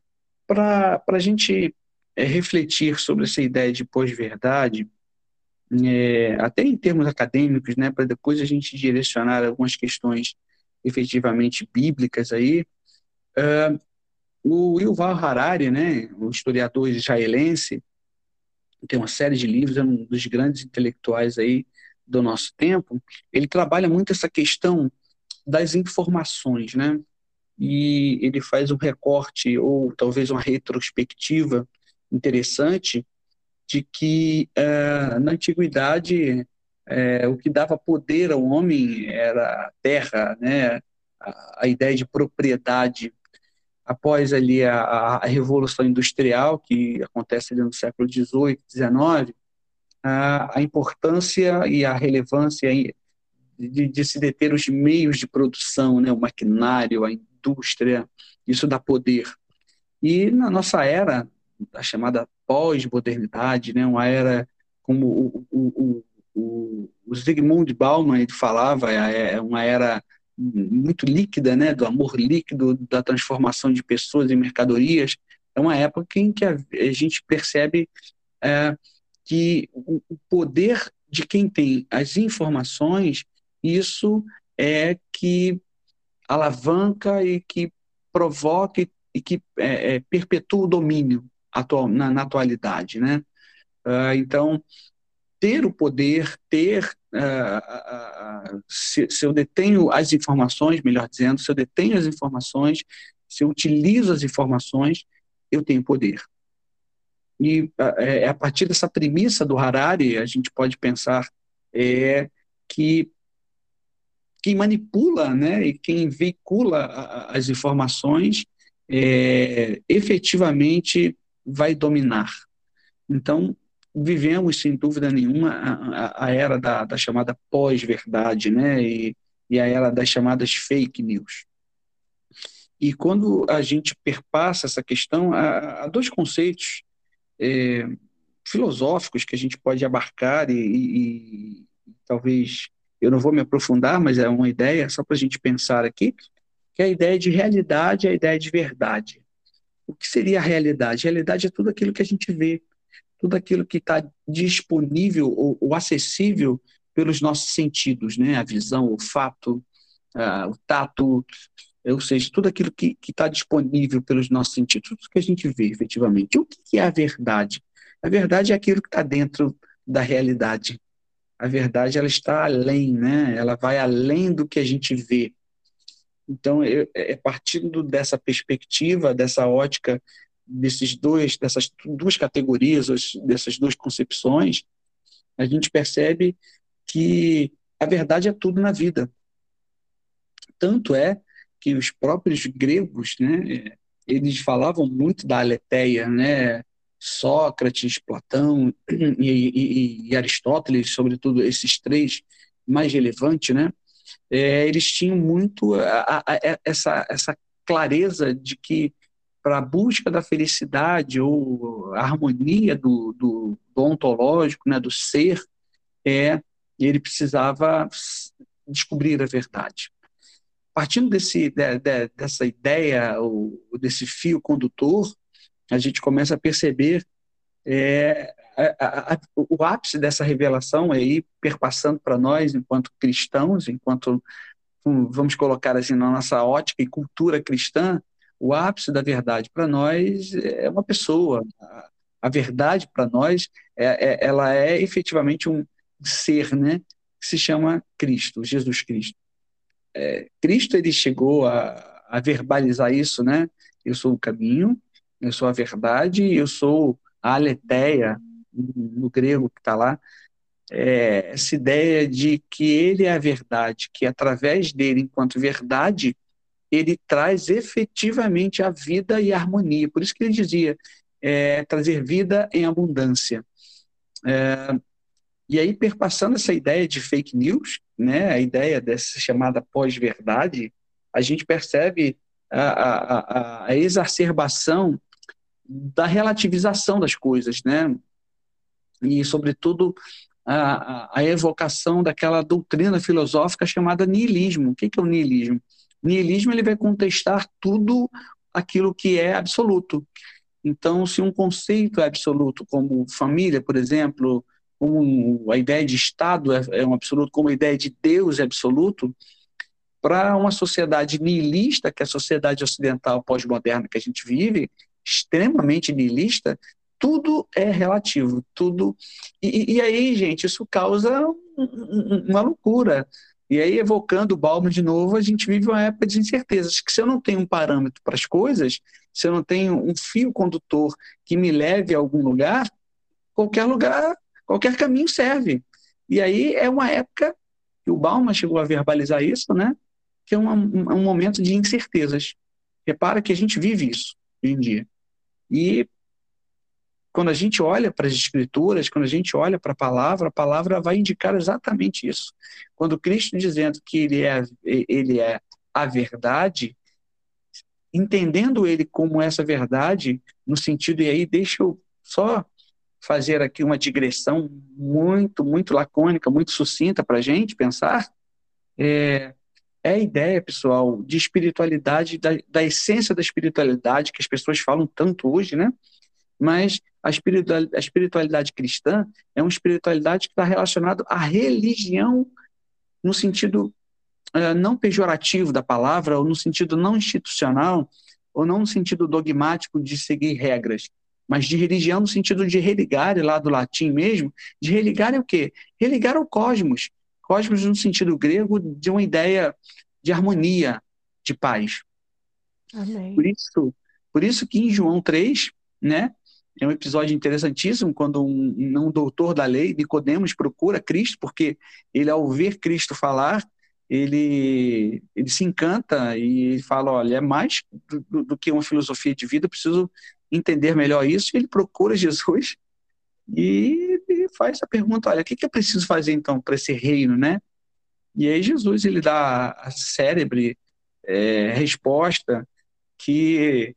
para a gente é, refletir sobre essa ideia de pós-verdade, é, até em termos acadêmicos, né, para depois a gente direcionar algumas questões efetivamente bíblicas aí, O Yuval Harari, né, o historiador israelense, tem uma série de livros, é um dos grandes intelectuais aí do nosso tempo. Ele trabalha muito essa questão das informações, né? E ele faz um recorte ou talvez uma retrospectiva interessante de que uh, na antiguidade uh, o que dava poder ao homem era a terra, né? A, a ideia de propriedade. Após ali a, a, Revolução Industrial, que acontece ali no século XVIII, XIX, a, a importância e a relevância de, de, se deter os meios de produção, né? o maquinário, a indústria, isso dá poder. E na nossa era, a chamada pós-modernidade, né, uma era como o, o, o, o Zygmunt Bauman falava, é, é uma era muito líquida, né, do amor líquido, da transformação de pessoas em mercadorias. É uma época em que a, a gente percebe é, que o, o poder de quem tem as informações, isso é que alavanca e que provoca e que é, é, perpetua o domínio atual, na, na atualidade, né? Uh, então, ter o poder, ter, uh, uh, se, se, eu detenho as informações, melhor dizendo, se eu detenho as informações, se eu utilizo as informações, eu tenho poder. E é, é a partir dessa premissa do Harari, a gente pode pensar é, que quem manipula né, e quem veicula as informações é, efetivamente vai dominar. Então, vivemos, sem dúvida nenhuma, a, a era da, da chamada pós-verdade, né? E, e a era das chamadas fake news. E quando a gente perpassa essa questão, há, há dois conceitos é, filosóficos que a gente pode abarcar e, e, e, talvez eu não vou me aprofundar, mas é uma ideia só para a gente pensar aqui, que é a ideia de realidade e a ideia de verdade. O que seria a realidade? A realidade é tudo aquilo que a gente vê, tudo aquilo que está disponível ou, ou, acessível pelos nossos sentidos, né? A visão, o fato, uh, o tato, ou seja, tudo aquilo que está disponível pelos nossos sentidos, tudo que a gente vê efetivamente. O que, é a verdade? A verdade é aquilo que está dentro da realidade. A verdade ela está além, né? Ela vai além do que a gente vê. Então, eu, é partindo dessa perspectiva, dessa ótica, desses dois, dessas duas categorias, dessas duas concepções, a gente percebe que a verdade é tudo na vida. Tanto é que os próprios gregos, né, eles falavam muito da aletheia, né? Sócrates, Platão e, e, e Aristóteles, sobretudo esses três mais relevantes, né? é, eles tinham muito a, a, a, essa, essa clareza de que para a busca da felicidade ou a harmonia do, do, do ontológico, né, do ser, é, ele precisava descobrir a verdade. Partindo desse, de, de, dessa ideia, ou desse fio condutor, a gente começa a perceber é, a, a, o ápice dessa revelação aí perpassando para nós enquanto cristãos, enquanto vamos colocar assim na nossa ótica e cultura cristã, o ápice da verdade para nós é uma pessoa. A, verdade para nós é, é, ela é efetivamente um ser, né, que se chama Cristo, Jesus Cristo. É, Cristo ele chegou a, a verbalizar isso, né? Eu sou o caminho, eu sou a verdade, eu sou a aletheia, no grego que está lá, é essa ideia de que ele é a verdade, que através dele, enquanto verdade, ele traz efetivamente a vida e a harmonia. Por isso que ele dizia é, trazer vida em abundância. É, e aí, perpassando essa ideia de fake news, né, a ideia dessa chamada pós-verdade, a gente percebe a, a, a, a exacerbação da relativização das coisas, né? e, sobretudo, a, a, evocação daquela doutrina filosófica chamada niilismo. O que é o niilismo? Niilismo ele vai contestar tudo aquilo que é absoluto. Então, se um conceito é absoluto, como família, por exemplo, como a ideia de Estado é, é um absoluto, como a ideia de Deus é absoluto, para uma sociedade niilista, que é a sociedade ocidental pós-moderna que a gente vive, extremamente niilista, tudo é relativo, tudo. E, e aí, gente, isso causa uma loucura. E aí, evocando o Bauman de novo, a gente vive uma época de incertezas, que se eu não tenho um parâmetro para as coisas, se eu não tenho um fio condutor que me leve a algum lugar, qualquer lugar, qualquer caminho serve. E aí é uma época, e o Bauman chegou a verbalizar isso, né? Que é um, um momento de incertezas. Repara que a gente vive isso hoje em dia. E quando a gente olha para as escrituras, quando a gente olha para a palavra, a palavra vai indicar exatamente isso. Quando Cristo dizendo que ele é, ele é a verdade, entendendo ele como essa verdade, no sentido, e aí deixa eu só fazer aqui uma digressão muito, muito lacônica, muito sucinta para a gente pensar, é, é a ideia, pessoal, de espiritualidade, da, da essência da espiritualidade, que as pessoas falam tanto hoje, né? Mas a espiritualidade, a espiritualidade cristã é uma espiritualidade que está relacionada à religião no sentido uh, não pejorativo da palavra, ou no sentido não institucional, ou não no sentido dogmático de seguir regras, mas de religião no sentido de religar, lá do latim mesmo, de religar é o quê? Religar ao cosmos. Cosmos no sentido grego de uma ideia de harmonia, de paz. Amém. Por isso, por isso que em João 3, né, é um episódio interessantíssimo quando um, um doutor da lei, Nicodemos, procura Cristo, porque ele, ao ver Cristo falar, ele, ele se encanta e fala, olha, é mais do, do que uma filosofia de vida, preciso entender melhor isso. Ele procura (laughs) Jesus e, e faz a pergunta, olha, o que, que eu preciso fazer então para esse reino, né? E aí Jesus ele dá a cérebre é, resposta que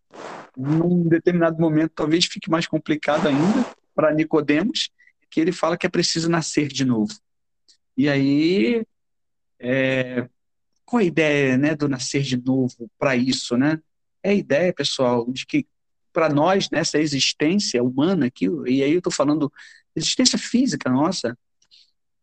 num determinado momento talvez fique mais complicado ainda para Nicodemos, que ele fala que é preciso nascer de novo. E aí, é, qual a ideia né, do nascer de novo para isso? Né? É a ideia, pessoal, de que para nós, nessa existência humana aqui, e aí eu estou falando existência física nossa,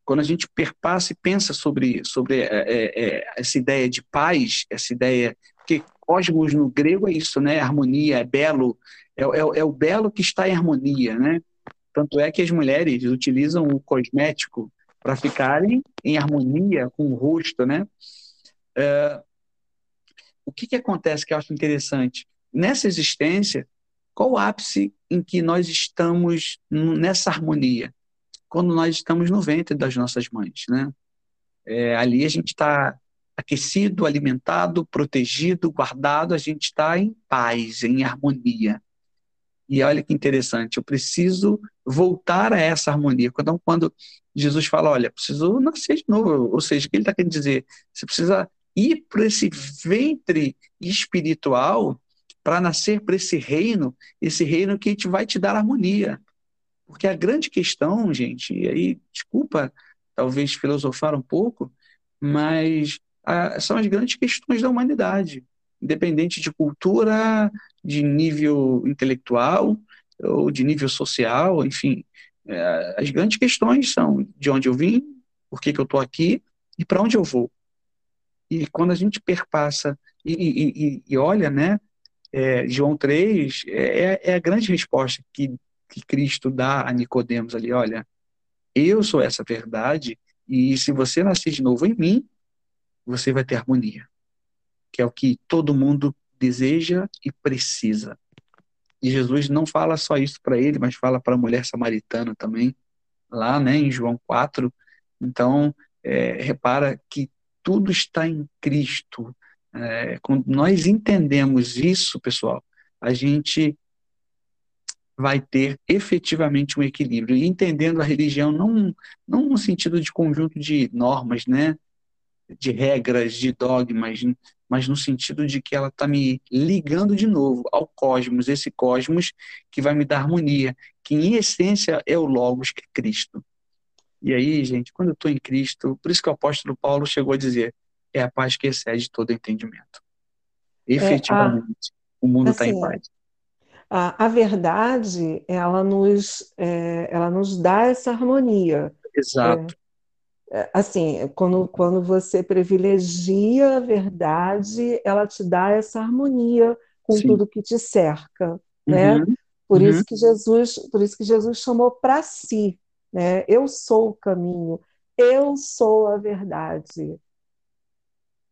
quando a gente perpassa e pensa sobre, sobre é, é, é essa ideia de paz, essa ideia porque cosmos no grego é isso, né? Harmonia, é belo, é, é, é, o belo que está em harmonia, né? Tanto é que as mulheres utilizam o cosmético para ficarem em harmonia com o rosto, né? É, o que, que acontece que eu acho interessante? Nessa existência, qual o ápice em que nós estamos nessa harmonia? Quando nós estamos no ventre das nossas mães, né? É, ali a gente está aquecido, alimentado, protegido, guardado, a gente está em paz, em harmonia. E olha que interessante, eu preciso voltar a essa harmonia. Quando, quando Jesus fala, olha, preciso nascer de novo, ou seja, o que ele está querendo dizer? Você precisa ir para esse ventre espiritual para nascer para esse reino, esse reino que te vai te dar harmonia. Porque a grande questão, gente, e aí, desculpa, talvez filosofar um pouco, mas são as grandes questões da humanidade, independente de cultura, de nível intelectual ou de nível social, enfim. É, as grandes questões são de onde eu vim, por que, que eu estou aqui e para onde eu vou. E quando a gente perpassa e, e, e olha, né, é, João 3 é, é, a grande resposta que, que Cristo dá a Nicodemos ali, olha, eu sou essa verdade e se você nascer de novo em mim, você vai ter harmonia, que é o que todo mundo deseja e precisa. E Jesus não fala só isso para ele, mas fala para a mulher samaritana também, lá né, em João 4. Então, é, repara que tudo está em Cristo. É, quando nós entendemos isso, pessoal, a gente vai ter efetivamente um equilíbrio. E entendendo a religião não, não no sentido de conjunto de normas, né? De regras, de dogmas, mas no sentido de que ela está me ligando de novo ao cosmos, esse cosmos que vai me dar harmonia, que em essência é o Logos, que é Cristo. E aí, gente, quando eu estou em Cristo, por isso que o apóstolo Paulo chegou a dizer, é a paz que excede todo entendimento. Efetivamente, é, a, o mundo está assim, em paz. A, a, verdade, ela nos, é, ela nos dá essa harmonia. Exato. é, assim, quando, quando você privilegia a verdade, ela te dá essa harmonia com Sim. tudo que te cerca, né? Uhum. Por uhum. isso que Jesus, por isso que Jesus chamou para si, né? Eu sou o caminho, eu sou a verdade.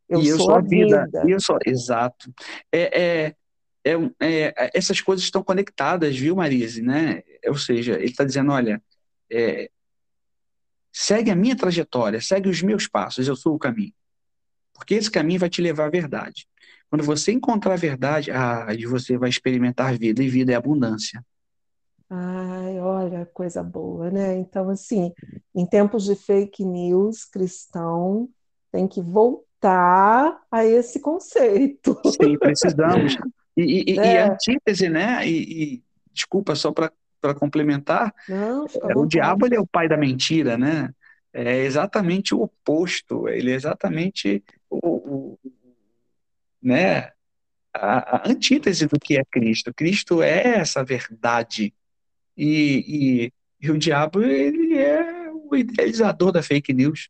Eu, e eu sou, sou a vida. vida. Eu sou, exato. É, é, é, é, essas coisas estão conectadas, viu, Marise? Né? Ou seja, ele está dizendo, olha, é, segue a minha trajetória, segue os meus passos, eu sou o caminho. Porque esse caminho vai te levar à verdade. Quando você encontrar a verdade, ah, você vai experimentar vida, e vida é abundância. Ai, olha, coisa boa, né? Então, assim, em tempos de fake news, cristão tem que voltar a esse conceito. Sim, precisamos. (laughs) E, e, é. e a antítese, né? E, e desculpa, só para complementar, Não, é, o diabo ele é o pai da mentira, né? É exatamente o oposto, ele é exatamente o, o né? A, a, antítese do que é Cristo. Cristo é essa verdade. E, e, e o diabo, ele é o idealizador da fake news.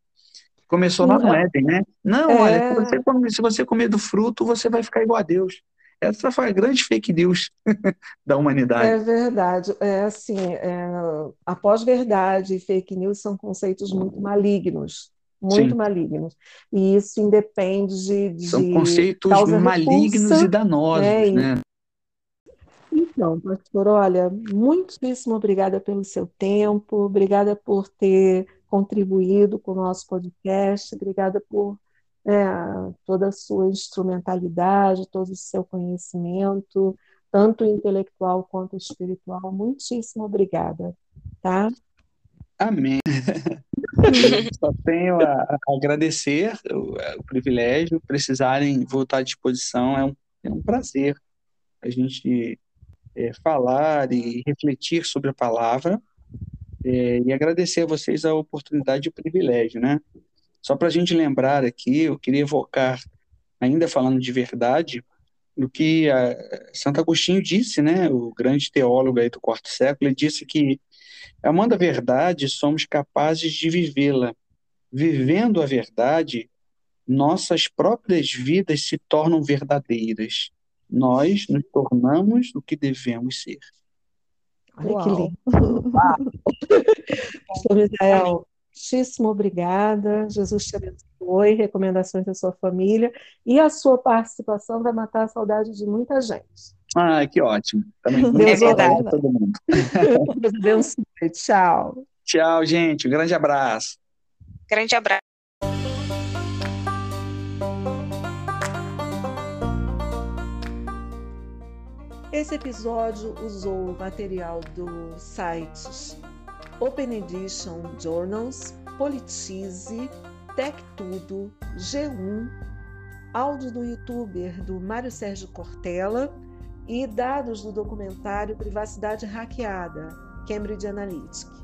Começou lá no Éden, né? Não, é... olha, se você, comer, se você comer do fruto, você vai ficar igual a Deus. Essa foi a grande fake news (laughs) da humanidade. É verdade. É assim, é, a pós-verdade e fake news são conceitos muito malignos. Muito Sim. malignos. E isso independe de. de são conceitos malignos repulsa, e danosos, né? né? Então, pastor, olha, muitíssimo obrigada pelo seu tempo, obrigada por ter contribuído com o nosso podcast, obrigada por é, toda a sua instrumentalidade, todo o seu conhecimento, tanto intelectual quanto espiritual. Muitíssimo obrigada, tá? Amém. (laughs) Só tenho a, a agradecer o, o, privilégio, precisarem voltar à disposição, é um, é um prazer a gente é, falar e refletir sobre a palavra é, e agradecer a vocês a oportunidade e o privilégio, né? Só para a gente lembrar aqui, eu queria evocar, ainda falando de verdade, o que Santo Agostinho disse, né, o grande teólogo aí do quarto século, ele disse que, amando a verdade, somos capazes de vivê-la. Vivendo a verdade, nossas próprias vidas se tornam verdadeiras. Nós nos tornamos o que devemos ser. Olha Uau. que lindo. (laughs) Pastor Misael, muitíssimo obrigada. Jesus te abençoe, recomendações da sua família. E a sua participação vai matar a saudade de muita gente. Ah, que ótimo. Também Deus abençoe todo mundo. (laughs) Deus abençoe. Tchau. Tchau, gente. Um grande abraço. Grande abraço. Esse episódio usou material dos sites Open Edition Journals, Politize, Tech Tudo, G1, áudio do youtuber do Mário Sérgio Cortella e dados do documentário Privacidade Hackeada, Cambridge Analytica.